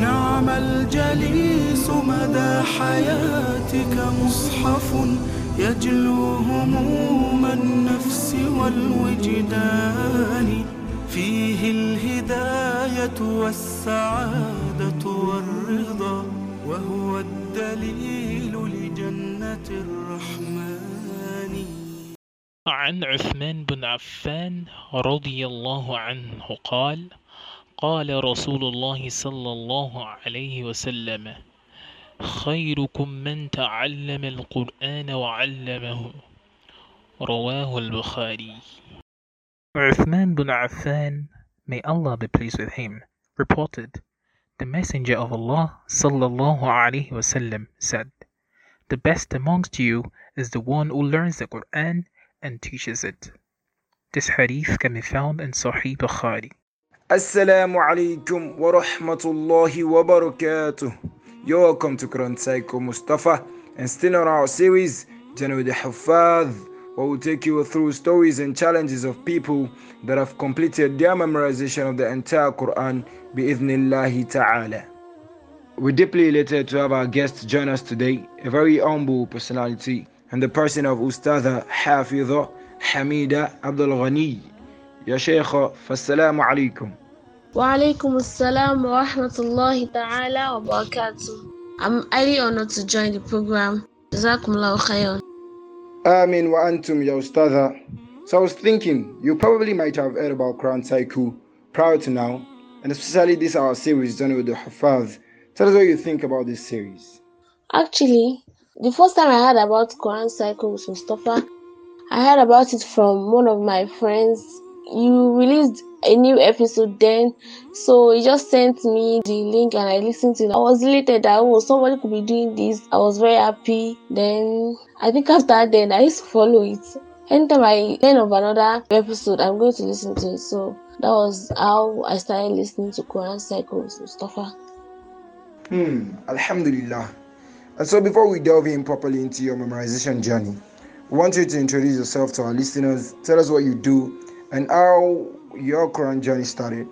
نعم الجليس مدى حياتك مصحف يجلو هموم النفس والوجدان. فيه الهداية والسعادة والرضا وهو الدليل لجنة الرحمن. عن عثمان بن عفان رضي الله عنه قال قال رسول الله صلى الله عليه وسلم خيركم من تعلم القرآن وعلمه رواه البخاري Uthman bin Affan, may Allah be pleased with him, reported, The Messenger of Allah sallallahu alaihi wasallam said, The best amongst you is the one who learns the Quran and teaches it. This hadith can be found in Sahih Bukhari. Assalamu alaikum wa rahmatullahi wa barakatuh. You're welcome to Quran Cycle Mustafa and still on our series, the Huffaadh, where we'll take you through stories and challenges of people that have completed their memorization of the entire Quran bi'idhnillahi ta'ala. We're deeply elated to have our guest join us today, a very humble personality, and the person of Ustadha Hafidha Hamida Abdul Ghani. Ya Shaykh, fassalamu alaikum. Wa assalam wa rahmatullahi ta'ala wa barakatuh. I'm highly honored to join the program. Jazakumullahu khairan. Amin wa antum ya Ustadha. So I was thinking, you probably might have heard about Quran Cycle prior to now, and especially this our series done with the Huffaadh. Tell us what you think about this series. Actually, the first time I heard about Quran Cycle with Mustafa, I heard about it from one of my friends. You released a new episode then, so he just sent me the link and I listened to it. I was elated that oh somebody could be doing this. I was very happy. Then I think after then I used to follow it. Anytime I end of another episode, I'm going to listen to it. So that was how I started listening to Quran Cycles Mustafa. Hmm, Alhamdulillah. And so before we delve in properly into your memorization journey, we want you to introduce yourself to our listeners. Tell us what you do and how your current journey started.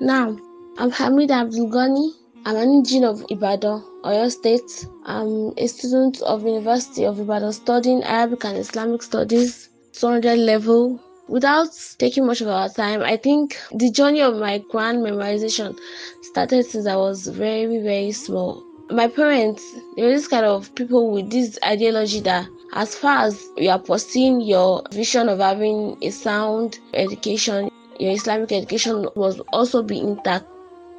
Now, I'm Hamid Abdul Ghani. I'm an engineer of Ibadan, Oyo State. I'm a student of University of Ibadan studying Arabic and Islamic Studies, 200 level. Without taking much of our time, I think the journey of my Quran memorization started since I was very, very small. My parents, they were this kind of people with this ideology that as far as you are pursuing your vision of having a sound education, your Islamic education must also be intact.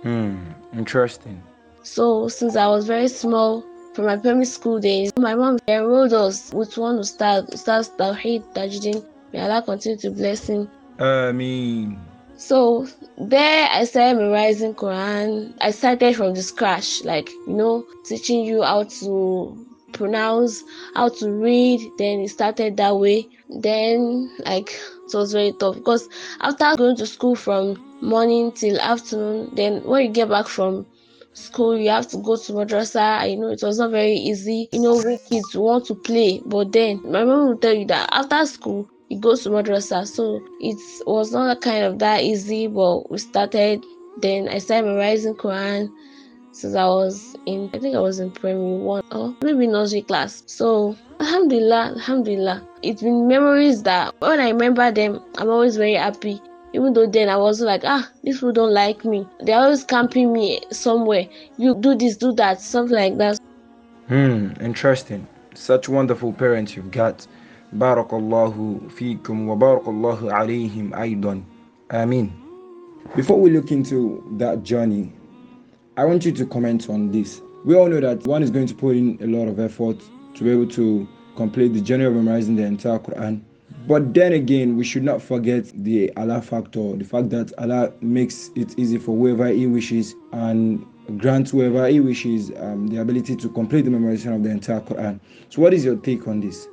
Hmm, interesting. So since I was very small, from my primary school days, my mom enrolled us with one Ustad, Ustad Tawheed Tajidin. May Allah continue to bless him. Ameen. So there I started memorizing Quran. I started from the scratch, like you know, teaching you how to pronounce, how to read. Then it started that way. Then like it was very tough because after going to school from morning till afternoon, then when you get back from school you have to go to madrasa you know it was not very easy you know we kids want to play but then my mom will tell you that after school you go to madrasa so it was not kind of that easy but we started then i started memorizing quran since i was in i think i was in primary one or maybe nursery class so alhamdulillah alhamdulillah it's been memories that when i remember them i'm always very happy even though then I was like, ah, these people don't like me. They're always camping me somewhere. You do this, do that, something like that. Hmm, interesting. Such wonderful parents you've got. Barakallahu fikum wa barakallahu alayhim aidan. Ameen. Before we look into that journey, I want you to comment on this. We all know that one is going to put in a lot of effort to be able to complete the journey of memorizing the entire Quran. But then again, we should not forget the Allah factor, the fact that Allah makes it easy for whoever He wishes and grants whoever He wishes um, the ability to complete the memorization of the entire Quran. So, what is your take on this?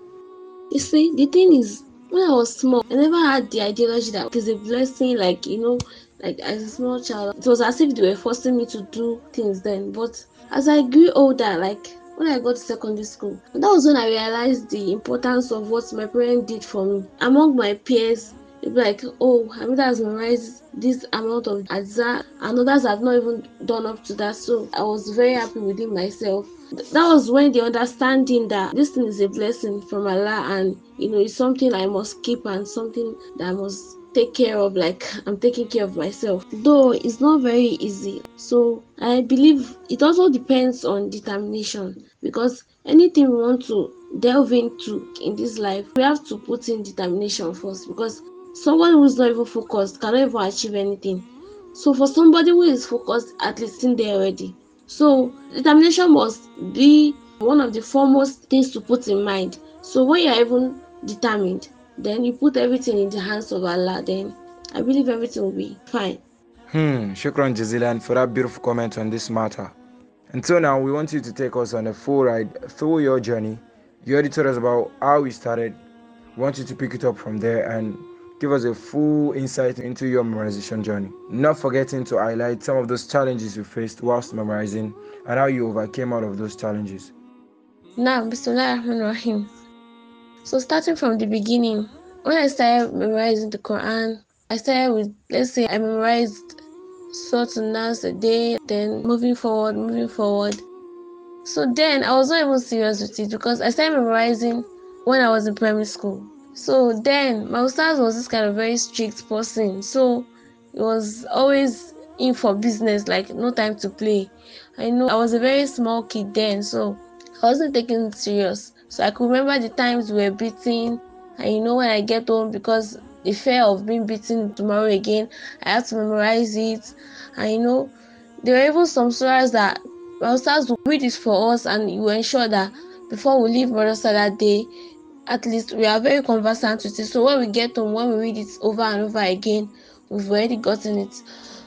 You see, the thing is, when I was small, I never had the ideology that it's a blessing, like, you know, like as a small child. It was as if they were forcing me to do things then. But as I grew older, like, when I got to secondary school. That was when I realized the importance of what my parents did for me. Among my peers, like, oh, Hamida has memorized this amount of ajza, and others have not even done up to that. So I was very happy within myself. That was when the understanding that this thing is a blessing from Allah and you know it's something I must keep and something that I must take care of like i'm taking care of myself. Though it's not very easy. So i believe it also depends on determination. Because anything we want to delve into in this life we have to put in determination first. Because someone who's not even focused cannot even achieve anything. So for somebody who is focused at least in there already. So determination must be one of the foremost things to put in mind. So when you're even determined then you put everything in the hands of Allah, then I believe everything will be fine. Hmm, shukran jazilan for that beautiful comment on this matter. Until now, we want you to take us on a full ride through your journey. You already told us about how we started. We want you to pick it up from there and give us a full insight into your memorization journey. Not forgetting to highlight some of those challenges you faced whilst memorizing and how you overcame all of those challenges. Now, Bismillah Rahman Rahim. So starting from the beginning, when I started memorizing the Quran, I started with let's say I memorized certain Nas a day, then moving forward, moving forward. So then I was not even serious with it because I started memorizing when I was in primary school. So then my ustaz was this kind of very strict person. So it was always in for business, like no time to play. I know I was a very small kid then, so I wasn't taking it serious. So I could remember the times we were beating, and you know when I get home because the fear of being beaten tomorrow again, I had to memorize it. And you know, there were even some stories that my stars would read it for us, and you ensure that before we leave Madrasa that day, at least we are very conversant with it. So when we get home, when we read it over and over again, we've already gotten it.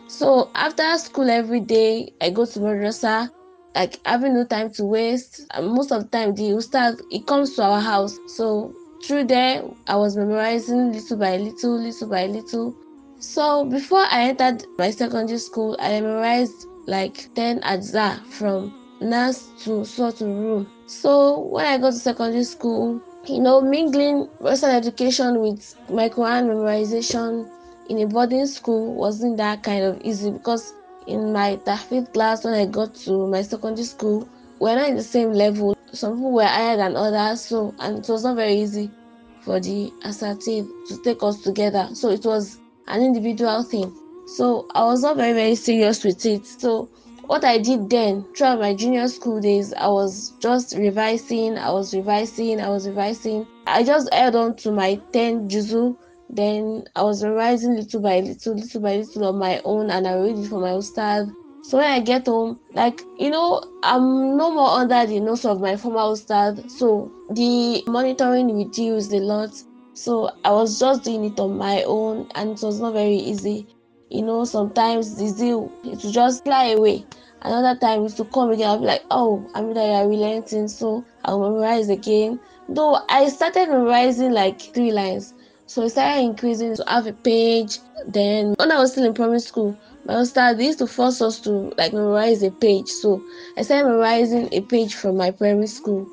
So after school every day, I go to Madrasa like having no time to waste. And most of the time, the ustad it comes to our house. So through there, I was memorizing little by little, little by little. So before I entered my secondary school, I memorized like 10 adza from Nas to Suratur Rum. So when I got to secondary school, you know, mingling Western education with my Quran memorization in a boarding school wasn't that kind of easy because in my tahfidh class when I got to my secondary school, we're not in the same level. Some people were higher than others, so and it was not very easy for the assertive to take us together. So it was an individual thing. So I was not very very serious with it. So what I did then throughout my junior school days, I was just revising, I was revising, I was revising. I just held on to my 10 juzu then I was revising little by little, little by little on my own, and I read it for my ustad. So when I get home, like you know, I'm no more under the nose of my former ustad. So the monitoring reduced a lot. So I was just doing it on my own, and it was not very easy. You know, sometimes the zeal it would just fly away. Another time it to come again, I'll be like, oh, I'm really relenting, so I'll memorize again. Though I started memorizing like three lines so I started increasing to have a page. Then when I was still in primary school, my ustad they used to force us to like memorize a page. So I started memorizing a page from my primary school,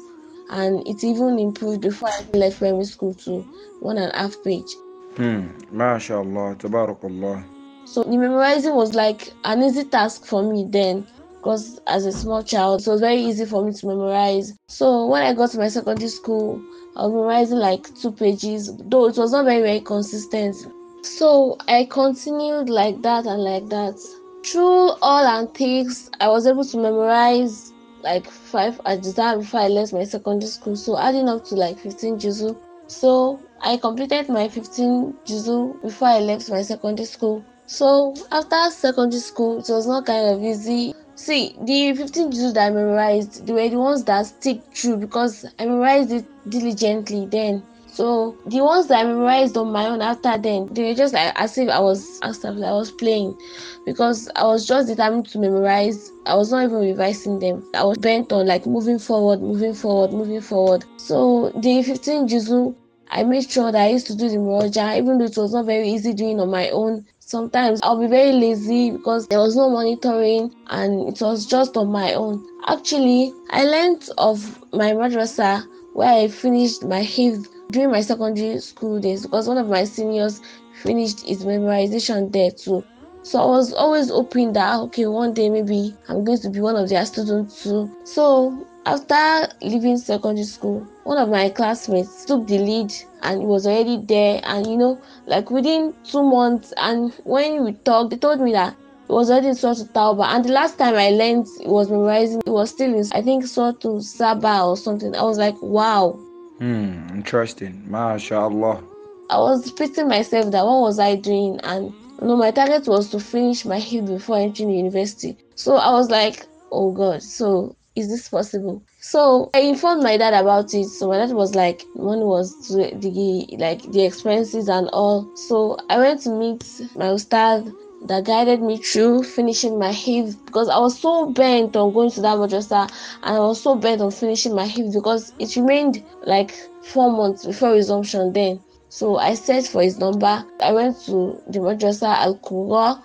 and it even improved before I left primary school to one and a half page. Hmm, mashallah, tabarakallah. So the memorizing was like an easy task for me then because as a small child, it was very easy for me to memorize. So when I got to my secondary school, I was memorizing like two pages, though it was not very, very consistent. So I continued like that and like that. Through all antics, I was able to memorize like five ajza before I left my secondary school. So adding up to like 15 juzu. So I completed my 15 juzu before I left my secondary school. So after secondary school, it was not kind of easy See, the 15 juzu that I memorized, they were the ones that stick true because I memorized it diligently then. So the ones that I memorized on my own after then, they were just like as if I was as if I was playing because I was just determined to memorize. I was not even revising them. I was bent on like moving forward, moving forward, moving forward. So the 15 juzu, I made sure that I used to do the muraja, even though it was not very easy doing on my own sometimes I'll be very lazy because there was no monitoring and it was just on my own. Actually, I learned of my madrasa where I finished my hifd during my secondary school days because one of my seniors finished his memorization there too. So I was always hoping that ah, okay, one day maybe I'm going to be one of their students too. So after leaving secondary school, one of my classmates took the lead and he was already there. And you know, like within two months, and when we talked, they told me that it was already in Surah Tauba. And the last time I learned it was memorizing, it was still in, I think, Surah Saba or something. I was like, wow. Hmm, interesting. MashaAllah. I was beating myself that what was I doing? And you know, my target was to finish my hill before entering university. So I was like, oh God. So is this possible? So I informed my dad about it. So my dad was like, money was the like the expenses and all. So I went to meet my ustad that guided me through finishing my hifz because I was so bent on going to that madrasa and I was so bent on finishing my hifz because it remained like four months before resumption then. So I searched for his number. I went to the madrasa Al Qura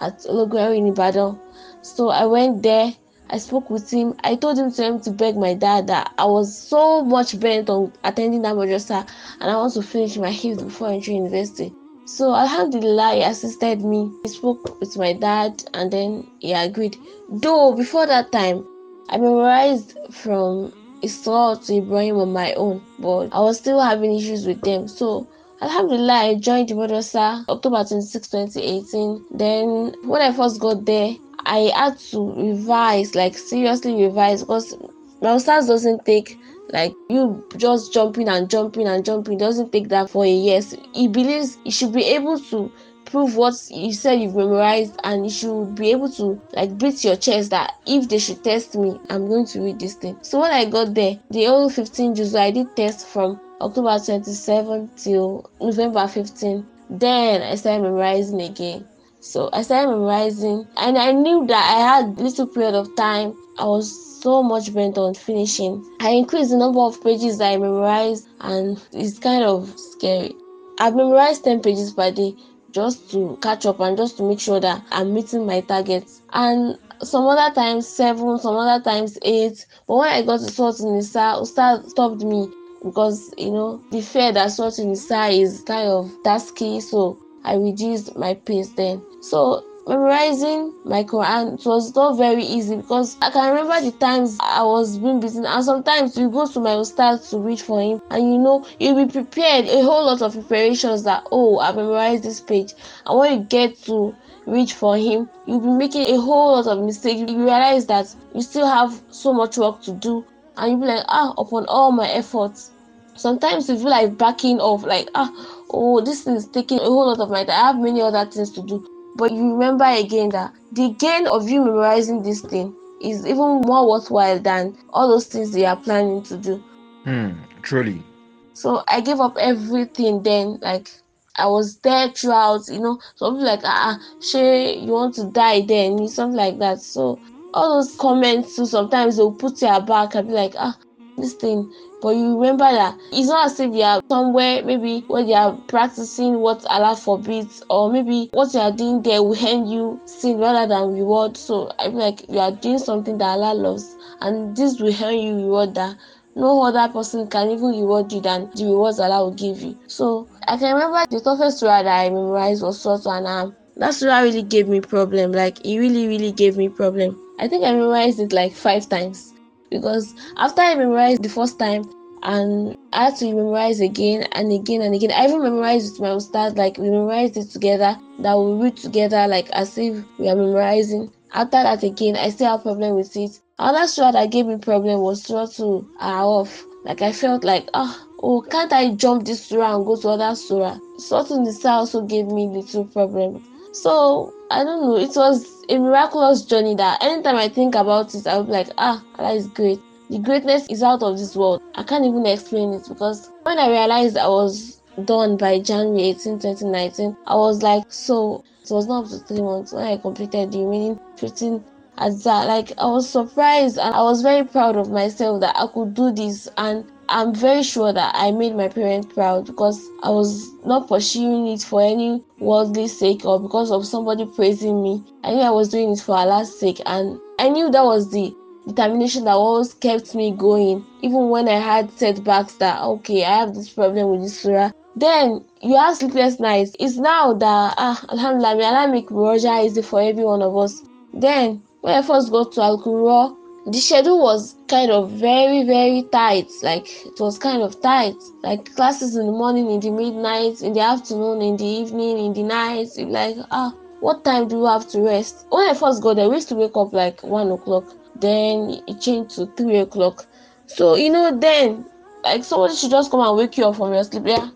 at Ologweri in Ibadan. So I went there I spoke with him. I told him to him to beg my dad that I was so much bent on attending that madrasa and I want to finish my hifz before entering university. So Alhamdulillah, he assisted me. He spoke with my dad and then he agreed. Though before that time, I memorized from Isra to Ibrahim on my own, but I was still having issues with them. So Alhamdulillah, I joined the madrasa October 26, 2018. Then when I first got there, I had to revise, like seriously revise, because ustaz doesn't take like you just jumping and jumping and jumping doesn't take that for a year. He believes he should be able to prove what you said you've memorized and you should be able to like beat your chest that if they should test me i'm going to read this thing so when i got there the whole 15 juz i did test from october 27 till november 15 then i started memorizing again so I started memorizing, and I knew that I had little period of time. I was so much bent on finishing. I increased the number of pages I memorized, and it's kind of scary. I've memorized 10 pages per day just to catch up and just to make sure that I'm meeting my targets. And some other times seven, some other times eight. But when I got to Suratun Nisa, Ustad stopped me because you know the fear that Salt inside is kind of tasky. So I reduced my pace then. So memorizing my Quran it was not very easy because I can remember the times I was being beaten and sometimes you go to my ustad to read for him and you know you'll be prepared a whole lot of preparations that oh I memorized this page and when you get to read for him you'll be making a whole lot of mistakes you realize that you still have so much work to do and you'll be like ah upon all my efforts. Sometimes you feel like backing off like ah oh this is taking a whole lot of my time. I have many other things to do. But you remember again that the gain of you memorizing this thing is even more worthwhile than all those things you are planning to do. Hmm, truly. so i gave up everything then like i was there throughout you know. Some people like ah shay you want to die then? Something like that. So all those comments too sometimes they'll put your back and be like ah this thing but you remember that it's not as if you are somewhere maybe where they are practicing what Allah forbids, or maybe what you are doing there will hand you sin rather than reward. So I feel like you are doing something that Allah loves, and this will hand you reward that no other person can even reward you than the rewards Allah will give you. So I can remember the toughest surah that I memorized was Surah Anam. That surah really gave me problem. Like it really, really gave me problem. I think I memorized it like five times because after I memorized the first time and I had to memorize again and again and again. I even memorized with my ustad, like we memorized it together, that we read together like as if we are memorizing. After that again, I still have problem with it. Another surah that gave me problem was surah to off. Like I felt like ah oh can't I jump this surah and go to other surah? To Nisa also gave me little problem. So I don't know. It was a miraculous journey that anytime I think about it, I'll be like, ah, Allah is great. The greatness is out of this world. I can't even explain it because when I realized I was done by January 18, 2019, I was like, so it was not up to three months when I completed the remaining 15 ajza. Like I was surprised and I was very proud of myself that I could do this and I'm very sure that I made my parents proud because I was not pursuing it for any worldly sake or because of somebody praising me. I knew I was doing it for Allah's sake and I knew that was the determination that always kept me going, even when I had setbacks that okay, I have this problem with this surah. Then you have sleepless nights. It's now that ah Alhamdulillah, may Allah make Muroja easy for every one of us. Then when I first got to Al Qurra, the schedule was kind of very very tight. Like it was kind of tight. Like classes in the morning in the midnight in the afternoon in the evening in the night. Like ah what time do you have to rest? When i first got there we used to wake up like one o'clock. Then it changed to three o'clock. So you know then like somebody should just come and wake you up from your sleep. Yeah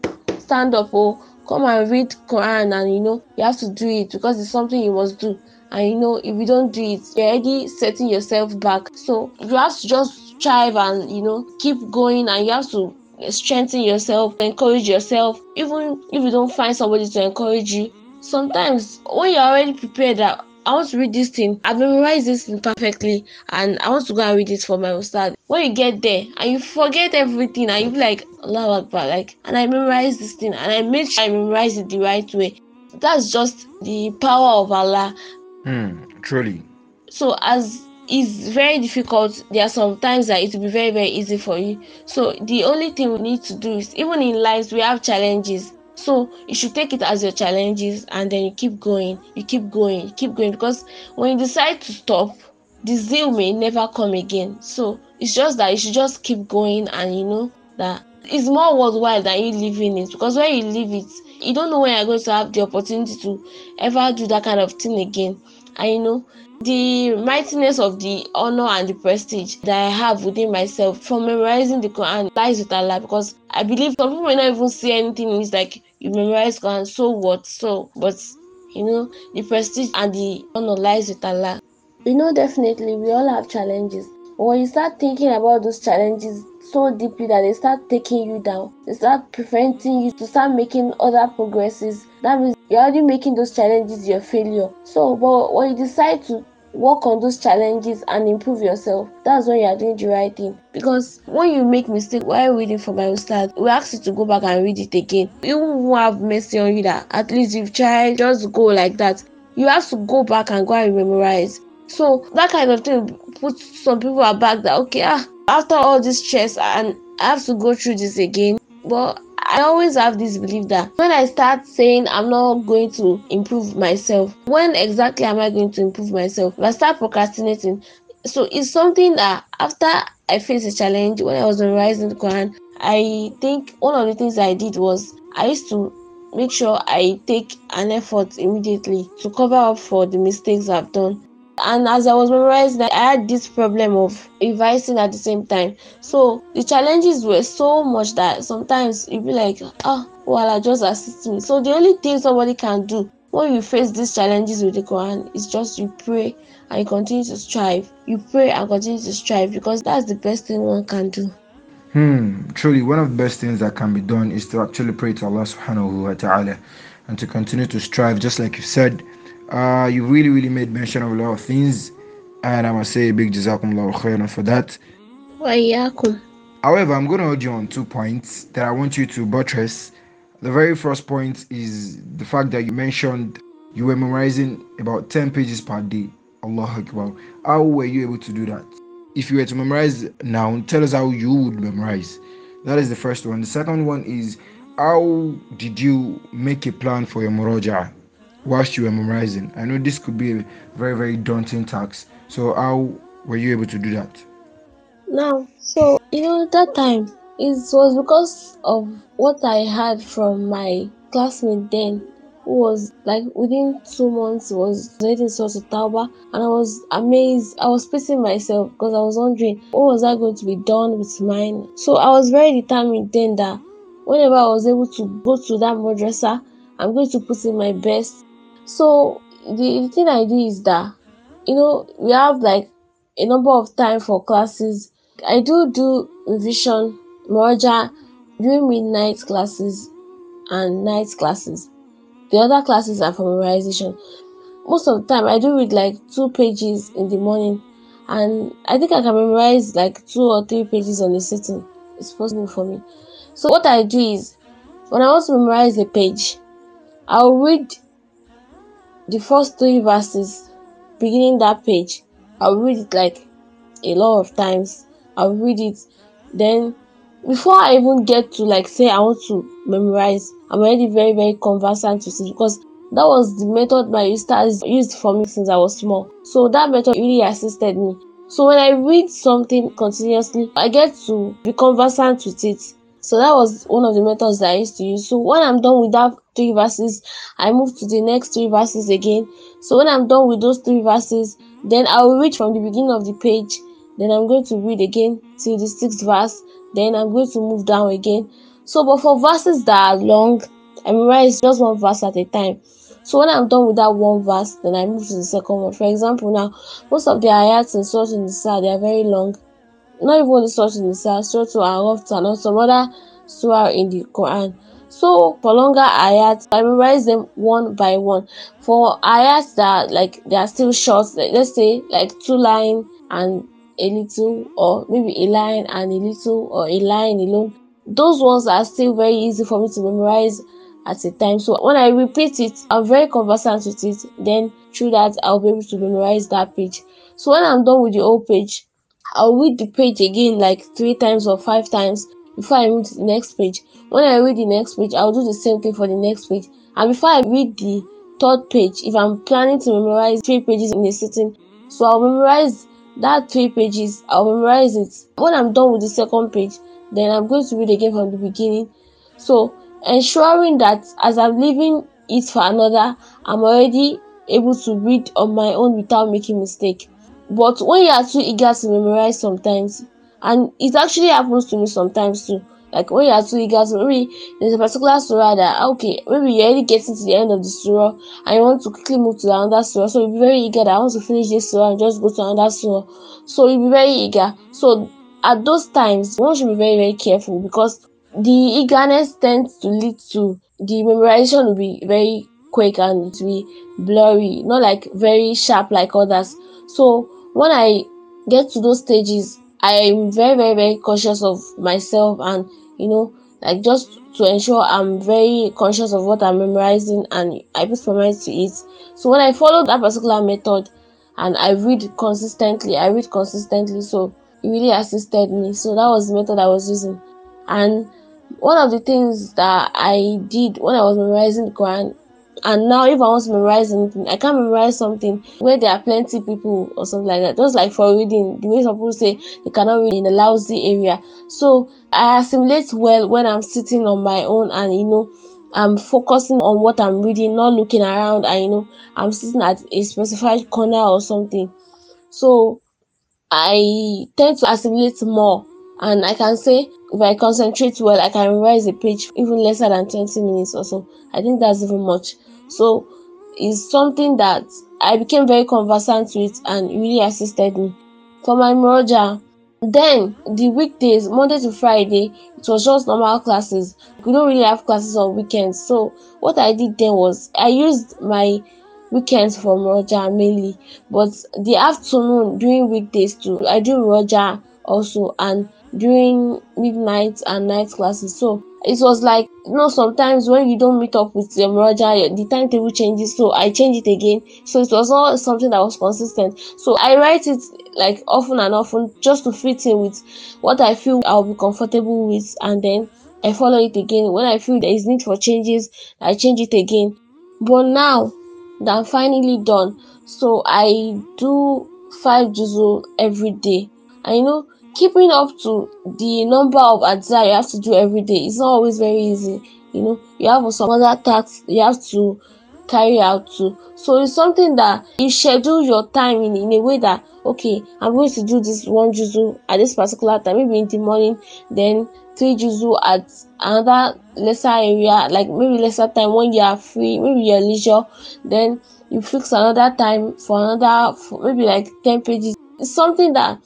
stand up oh come and read quran and you know you have to do it because it's something you must do and you know if you don't do it you're already setting yourself back so you have to just strive and you know keep going and you have to strengthen yourself encourage yourself even if you don't find somebody to encourage you sometimes when you're already prepared that I want to read this thing. I've memorized this thing perfectly and I want to go and read it for my ustad. When you get there and you forget everything and you be like, Allah Akbar, like, and I memorized this thing and I make sure I memorize it the right way. That's just the power of Allah Hmm, truly. so as it's very difficult there are some times that it will be very very easy for you. So the only thing we need to do is even in life we have challenges. So you should take it as your challenges and then you keep going you keep going you keep going. Because when you decide to stop the zeal may never come again. So it's just that you should just keep going and you know that it's more worthwhile than you leaving it. Because when you leave it you don't know when you're going to have the opportunity to ever do that kind of thing again you know the mightiness of the honor and the prestige that I have within myself from memorizing the Quran lies with Allah because I believe some people may not even see anything It's like you memorize Quran, so what? So but you know the prestige and the honor lies with Allah. You know definitely we all have challenges. When you start thinking about those challenges so deeply that they start taking you down, they start preventing you to start making other progresses. That means you're already making those challenges your failure. So but when you decide to work on those challenges and improve yourself that's when you are doing the right thing. Because when you make mistake while reading for bible start we ask you to go back and read it again. You won't have mercy on you that at least you've tried just go like that. You have to go back and go and memorize so that kind of thing puts some people aback that okay ah after all this stress and i have to go through this again but I always have this belief that when I start saying I'm not going to improve myself, when exactly am I going to improve myself? If I start procrastinating, so it's something that after I faced a challenge when I was memorizing the Quran, I think one of the things I did was I used to make sure I take an effort immediately to cover up for the mistakes I've done. And as I was memorizing, I had this problem of revising at the same time. So the challenges were so much that sometimes you'd be like, ah, well, I just assist me. So the only thing somebody can do when you face these challenges with the Quran is just you pray and you continue to strive. You pray and continue to strive because that's the best thing one can do. Hmm, truly, one of the best things that can be done is to actually pray to Allah subhanahu wa ta'ala and to continue to strive, just like you said. Uh, you really, really made mention of a lot of things, and I must say a big jazakum khairan for that. However, I'm going to hold you on two points that I want you to buttress. The very first point is the fact that you mentioned you were memorizing about 10 pages per day. Allah Akbar. How were you able to do that? If you were to memorize now, tell us how you would memorize. That is the first one. The second one is how did you make a plan for your muraja? Whilst you were memorizing? I know this could be a very, very daunting task. So, how were you able to do that? Now, so you know that time it was because of what I had from my classmate then, who was like within two months was reading Surah Tauba, and I was amazed. I was pacing myself because I was wondering what was I going to be done with mine. So I was very determined then that whenever I was able to go to that madrasa, I'm going to put in my best. So the, the thing I do is that you know we have like a number of time for classes I do do revision, muraja during midnight classes and night classes. The other classes are for memorization. Most of the time, I do read like two pages in the morning, and I think I can memorize like two or three pages on a sitting. It's possible for me. So what I do is, when I want to memorize a page, I'll read the first three verses beginning that page. I'll read it like a lot of times. I'll read it. Then before I even get to like say I want to memorize, I'm already very, very conversant with it because that was the method my sisters used for me since I was small. So that method really assisted me. So when I read something continuously, I get to be conversant with it. So that was one of the methods that I used to use. So when I'm done with that three verses, I move to the next three verses again. So when I'm done with those three verses, then I'll read from the beginning of the page. Then I'm going to read again till the sixth verse. Then I'm going to move down again. So, but for verses that are long, I memorize just one verse at a time. So when I'm done with that one verse, then I move to the second one. For example, now most of the ayats in Surah Nisa they are very long. Not even the Surah Nisa, Surah Al-Araf and some other surah in the Quran. So for longer ayats, I memorize them one by one. For ayats that like they are still short, like, let's say like two line and a little, or maybe a line and a little, or a line alone. Those ones are still very easy for me to memorize at a time. So when I repeat it, I'm very conversant with it. Then through that, I'll be able to memorize that page. So when I'm done with the whole page, I'll read the page again like three times or five times before I to the next page. When I read the next page, I'll do the same thing for the next page. And before I read the third page, if I'm planning to memorize three pages in a sitting, so I'll memorize that three pages, I'll memorize it. When I'm done with the second page, then I'm going to read again from the beginning. So ensuring that as I'm leaving it for another, I'm already able to read on my own without making mistake. But when you are too eager to memorize sometimes, and it actually happens to me sometimes too, like when you are too eager to maybe there's a particular surah that okay, maybe you're already getting to the end of the surah and you want to quickly move to another surah. So you'll be very eager that I want to finish this surah and just go to another surah. So you'll be very eager. So at those times, one should be very, very careful because the eagerness tends to lead to the memorization will be very quick and it will be blurry, not like very sharp like others. So when I get to those stages, I am very, very, very cautious of myself and you know, like just to ensure I'm very conscious of what I'm memorizing and I put my mind to it. So when I follow that particular method and I read consistently, I read consistently, so it really assisted me. So that was the method I was using. And one of the things that I did when I was memorizing the Quran, and now if I want to memorize anything, I can't memorize something where there are plenty people or something like that. Just like for reading, the way some people say they cannot read in a lousy area. So I assimilate well when I'm sitting on my own and you know I'm focusing on what I'm reading, not looking around and you know I'm sitting at a specified corner or something. So I tend to assimilate more and I can say if I concentrate well, I can memorize a page even lesser than 20 minutes or so. I think that's even much. So it's something that I became very conversant with and really assisted me. For my Muraja, then the weekdays, Monday to Friday, it was just normal classes. We don't really have classes on weekends. So what I did then was I used my weekends for muraja mainly. But the afternoon during weekdays too, I do muraja also and during midnight and night classes. So it was like you know sometimes when you don't meet up with your muraja, the timetable changes. So I change it again. So it was not something that was consistent. So I write it like often and often just to fit in with what I feel I'll be comfortable with, and then I follow it again. When I feel there is need for changes, I change it again. But now that I'm finally done, so I do five juzu every day. I know keeping up to the number of adza you have to do every day is not always very easy you know. You have some other tasks you have to carry out too. So it's something that you schedule your time in in a way that okay i'm going to do this one juzu at this particular time maybe in the morning then three juzu at another lesser area like maybe lesser time when you are free maybe you're leisure then you fix another time for another for maybe like 10 pages. It's something that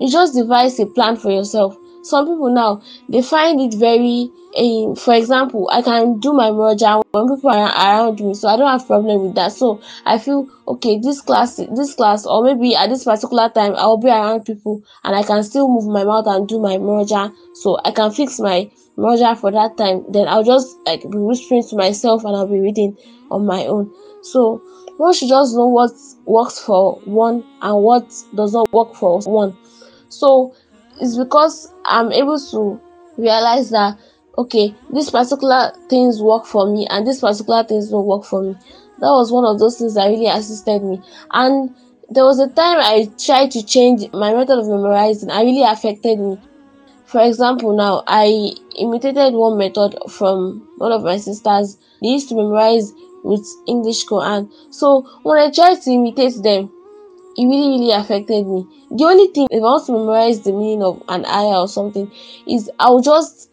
you just devise a plan for yourself. Some people now they find it very uh, for example i can do my muraja when people are around me so i don't have problem with that. So i feel okay this class this class or maybe at this particular time i'll be around people and i can still move my mouth and do my muraja so i can fix my muraja for that time then i'll just like be whispering to myself and i'll be reading on my own. So one should just know what works for one and what does not work for one So it's because I'm able to realize that okay, these particular things work for me and these particular things don't work for me. That was one of those things that really assisted me. And there was a time I tried to change my method of memorizing and really affected me. For example, now I imitated one method from one of my sisters. They used to memorize with English Quran. So when I tried to imitate them, it really really affected me. The only thing if I want to memorize the meaning of an ayah or something is I'll just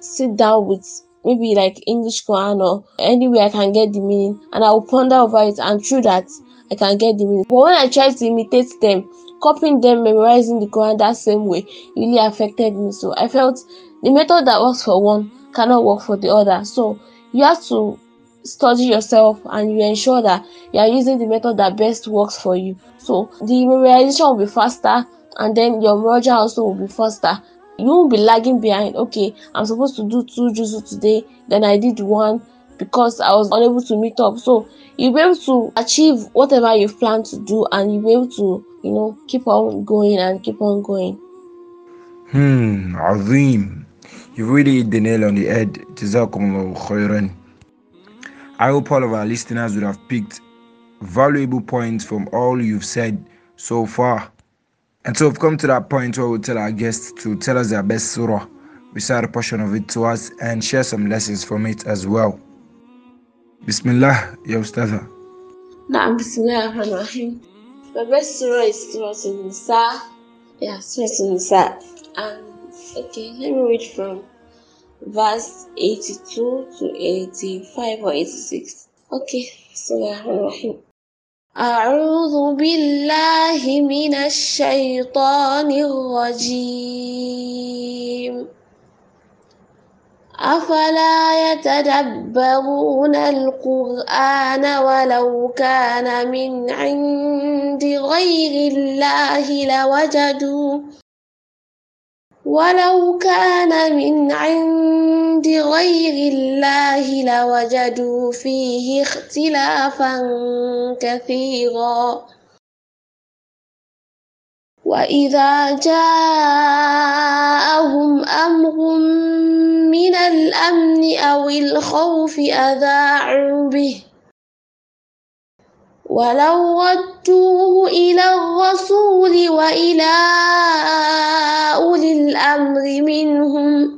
sit down with maybe like English Quran or anywhere I can get the meaning and I'll ponder over it and through that I can get the meaning. But when I try to imitate them, copying them, memorizing the Quran that same way really affected me. So I felt the method that works for one cannot work for the other. So you have to study yourself and you ensure that you are using the method that best works for you. So the memorization will be faster and then your muraja also will be faster. You won't be lagging behind. Okay, I'm supposed to do two juzu today, then I did one because I was unable to meet up. So you'll be able to achieve whatever you've planned to do and you'll be able to, you know, keep on going and keep on going. Hmm, Azim. You really hit the nail on the head. I hope all of our listeners would have picked valuable points from all you've said so far. And so we've come to that point where we'll tell our guests to tell us their best surah, recite a portion of it to us, and share some lessons from it as well. Bismillah, ya Ustadha. Na'am, bismillah The best surah is Surah An-Nisa. Yeah, Surah An-Nisa. And, okay, let me read from verse 82 to 85 or 86. Okay, Bismillah ar-Rahman rahim أعوذ بالله من الشيطان الرجيم. أفلا يتدبرون القرآن ولو كان من عند غير الله لوجدوا ولو كان من عند غير الله لوجدوا فيه اختلافا كثيرا. وإذا جاءهم أمر من الأمن أو الخوف أذاعوا به. ولو ردوه إلى الرسول وإلى أولي الأمر منهم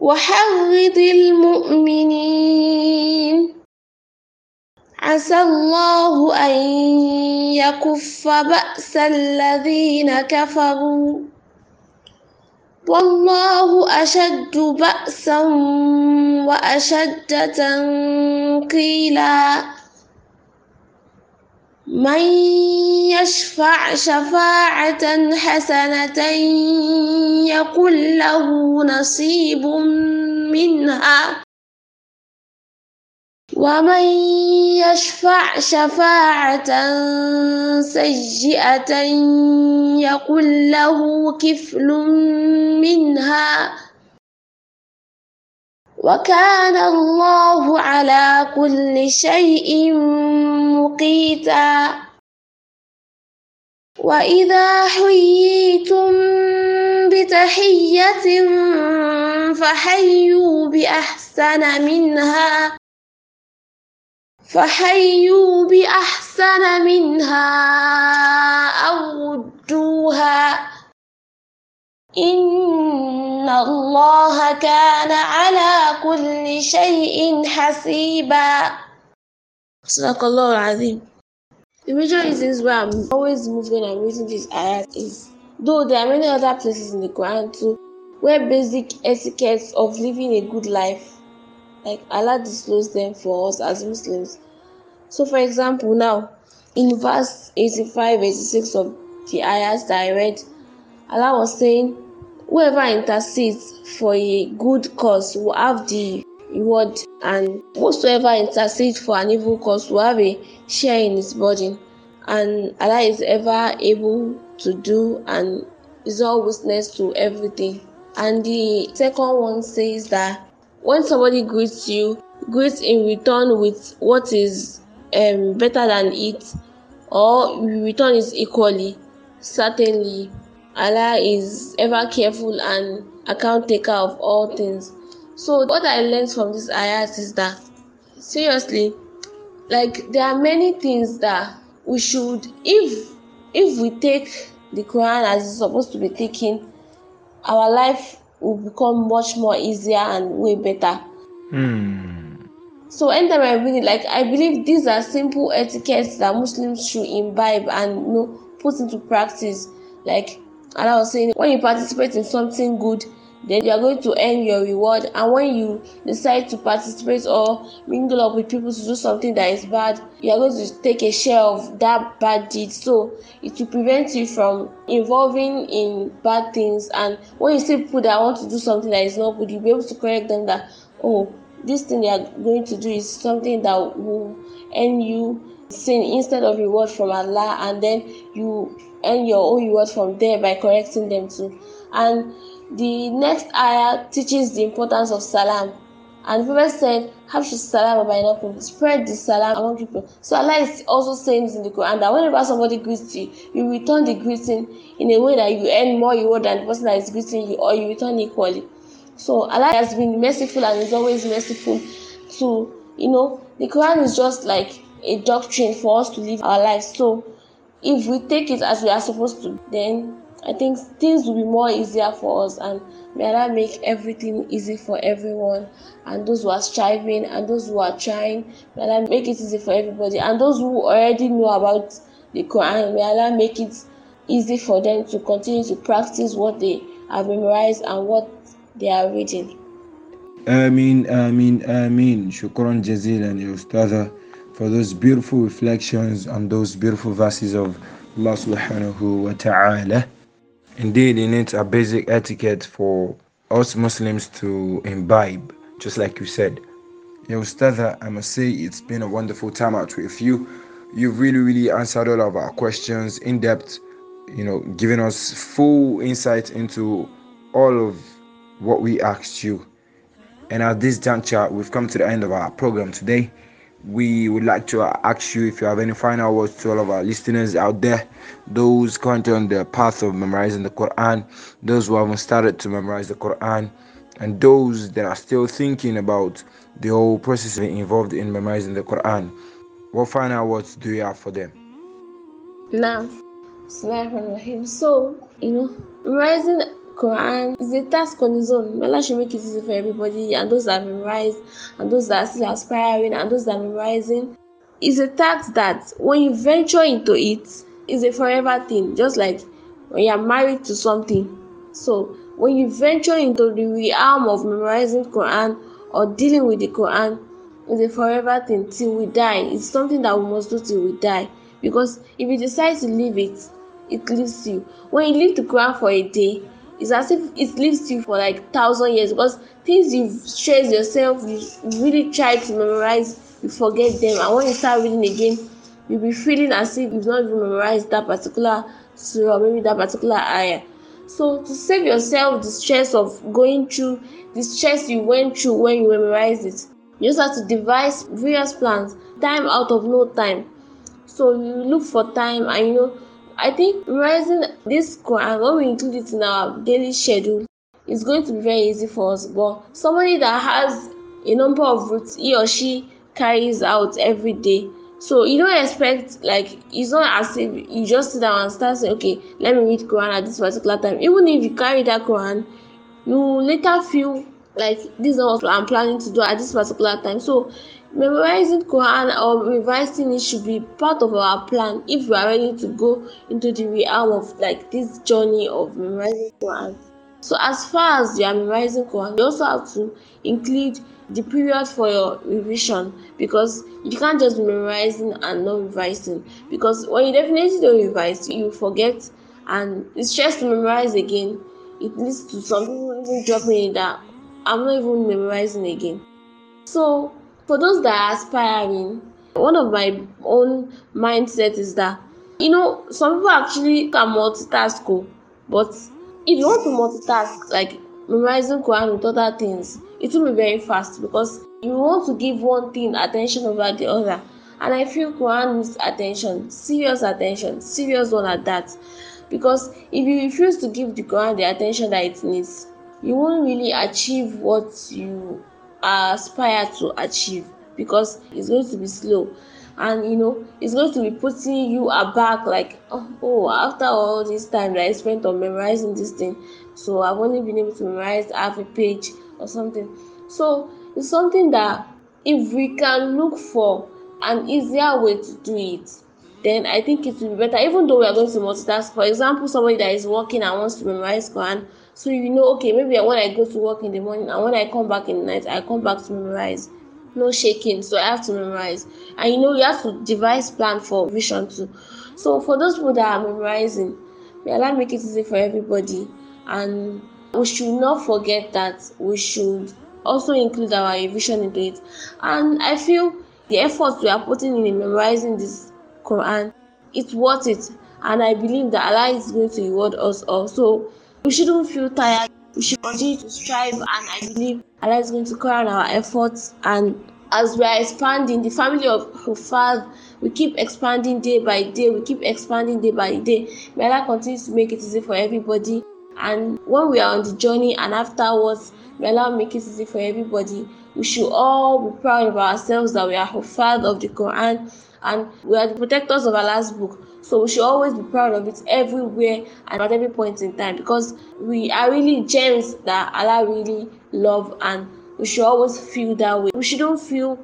وحرض المؤمنين. عسى الله أن يكف بأس الذين كفروا. والله أشد بأسا وأشد تنقيلا. من يشفع شفاعة حسنة يكن له نصيب منها. ومن يشفع شفاعة سيئة يكن له كفل منها. وكان الله على كل شيء مقيتا. وإذا حييتم بتحية فحيوا بأحسن منها فحيوا بأحسن منها أو ردوها. إن الله كان على كل شيء حسيبا صدق الله العظيم The major reasons why I'm always moved when I'm reading this ayat is though there are many other places in the Quran too where basic etiquettes of living a good life like Allah disclosed them for us as Muslims. So for example now in verse 85 86 of the ayahs that I read, Allah was saying, whoever intercedes for a good cause will have the reward, and whosoever intercedes for an evil cause will have a share in his burden. And Allah is ever able to do and is all witness to everything. And the second one says that when somebody greets you, greet in return with what is um, better than it, or return is equally. Certainly, Allah is ever careful and account taker of all things. So, what I learned from this ayat is that seriously, like there are many things that we should, if if we take the Quran as it's supposed to be taken, our life will become much more easier and way better. Hmm. So anytime I read it, like I believe these are simple etiquettes that Muslims should imbibe and you know put into practice. Like Allah was saying, when you participate in something good, then you are going to earn your reward. And when you decide to participate or mingle up with people to do something that is bad, you are going to take a share of that bad deed. So it will prevent you from involving in bad things. And when you see people that want to do something that is not good, you'll be able to correct them that, oh, this thing you are going to do is something that will earn you sin instead of reward from Allah, and then you earn your own reward from there by correcting them too. And the next ayah teaches the importance of salam. And the Prophet said, Habshu salam bainakum, spread the salam among people. So Allah is also saying in the Quran that whenever somebody greets you, you return the greeting in a way that you earn more reward than the person that is greeting you, or you return equally. So Allah has been merciful and is always merciful to, you know, the Quran is just like a doctrine for us to live our lives. So if we take it as we are supposed to, then I think things will be more easier for us and may Allah make everything easy for everyone and those who are striving and those who are trying, may Allah make it easy for everybody. And those who already know about the Quran, may Allah make it easy for them to continue to practice what they have memorized and what they are reading. Ameen, Ameen, Ameen. Shukran jazilan, ya Ustadha, for those beautiful reflections and those beautiful verses of Allah subhanahu wa ta'ala. Indeed, it needs a basic etiquette for us Muslims to imbibe, just like you said. Ya Ustadha, I must say it's been a wonderful time out with you. You've really, really answered all of our questions in depth, you know, giving us full insight into all of what we asked you. And at this juncture, we've come to the end of our program today. We would like to ask you if you have any final words to all of our listeners out there, those currently on the path of memorizing the Quran, those who haven't started to memorize the Quran, and those that are still thinking about the whole process involved in memorizing the Quran. What final words do you have for them? Now, Bismillahirrahmanirrahim. So, you know, memorizing Quran is a task on its own. Allah should make it easy for everybody, and those that memorize, and those that are still aspiring, and those that are memorizing. It's a task that when you venture into it, is a forever thing. Just like when you are married to something. So when you venture into the realm of memorizing Quran or dealing with the Quran, it's a forever thing till we die. It's something that we must do till we die. Because if you decide to leave it, it leaves you. When you leave the Quran for a day, it's as if it lives you for like thousand years because things you've stressed yourself, you really try to memorize, you forget them, and when you start reading again, you'll be feeling as if you've not even memorized that particular surah, maybe that particular ayah. So to save yourself the stress of going through the stress you went through when you memorized it, you just have to devise various plans, time out of no time. So you look for time and you know I think memorizing this Quran, when we include it in our daily schedule, it's going to be very easy for us. But somebody that has a number of routes he or she carries out every day. So you don't expect like it's not as if you just sit down and start saying, okay, let me read Quran at this particular time. Even if you carry that Quran, you later feel like this is what I'm planning to do at this particular time. So Memorizing Quran or revising it should be part of our plan if we are ready to go into the realm of like this journey of memorizing Quran. So as far as you are memorizing Quran, you also have to include the period for your revision because you can't just be memorizing and not revising because when you definitely don't revise, you forget and it's just to memorize again. It leads to some people even dropping it that I'm not even memorizing again. So for those that are aspiring, one of my own mindset is that you know some people actually can multitask, but if you want to multitask like memorizing Quran with other things, it will be very fast because you want to give one thing attention over the other. And I feel Quran needs attention, serious attention, serious one at that. Because if you refuse to give the Quran the attention that it needs, you won't really achieve what you aspire to achieve because it's going to be slow. And you know it's going to be putting you aback like oh, oh after all this time that i spent on memorizing this thing so i've only been able to memorize half a page or something. So it's something that if we can look for an easier way to do it then i think it will be better even though we are going to multitask. For example somebody that is working and wants to memorize quran so you know okay maybe when i go to work in the morning and when i come back in the night i come back to memorize. No shaking. So i have to memorize. And you know you have to devise plan for vision too. So for those people that are memorizing may allah make it easy for everybody. And we should not forget that we should also include our revision into it. And i feel the effort we are putting in, in memorizing this quran it's worth it. And i believe that allah is going to reward us also we shouldn't feel tired. We should continue to strive and i believe allah is going to crown our efforts. And as we are expanding the family of Huffaadh we keep expanding day by day. We keep expanding day by day. May allah continue to make it easy for everybody. And when we are on the journey and afterwards may allah make it easy for everybody. We should all be proud of ourselves that we are Huffaadh of the quran and we are the protectors of allah's book so we should always be proud of it everywhere and at every point in time because we are really gems that allah really love and we should always feel that way. We shouldn't feel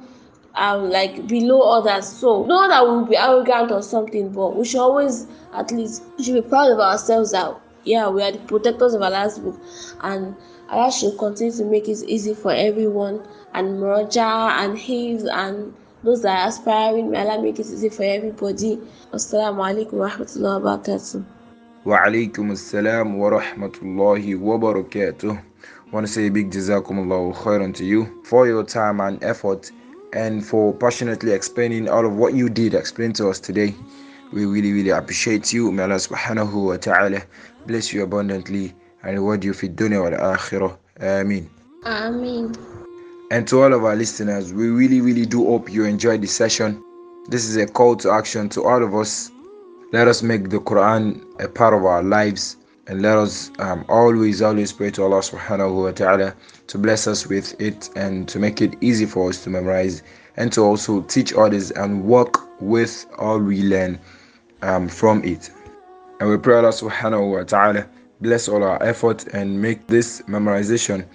um like below others. So not that we will be arrogant or something but we should always at least we should be proud of ourselves that yeah we are the protectors of allah's book and allah should continue to make it easy for everyone and muraja and hifz and those that are aspiring, may Allah make it easy for everybody. Assalamu alaikum wa rahmatullahi wa barakatuh. Wa alaikum assalam wa rahmatullahi wa barakatuh. want to say a big jazakumullah khairan to you for your time and effort and for passionately explaining all of what you did explain to us today. We really, really appreciate you. May Allah subhanahu wa ta'ala bless you abundantly and reward you fi dunya wal akhirah. Ameen. Ameen and to all of our listeners we really really do hope you enjoyed the session. This is a call to action to all of us. Let us make the quran a part of our lives. And let us um, always always pray to allah subhanahu wa ta'ala to bless us with it and to make it easy for us to memorize and to also teach others and work with all we learn um, from it. And we pray allah subhanahu wa ta'ala bless all our effort and make this memorization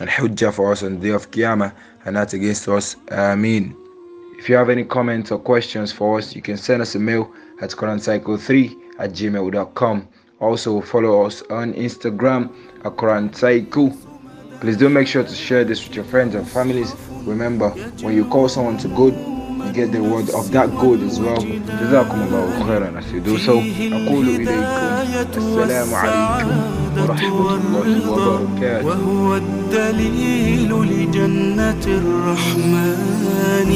and hujjah for us on the day of Qiyamah and not against us. Ameen. If you have any comments or questions for us, you can send us a mail at QuranCycle3 at gmail.com. Also, follow us on Instagram at QuranCycle. Please do make sure to share this with your friends and families. Remember, when you call someone to good, you get the word of that good as well. جزاكم الله خيرا as you do so. أقول إليكم السلام عليكم ورحمة الله وبركاته. الدليل لجنة الرحمن.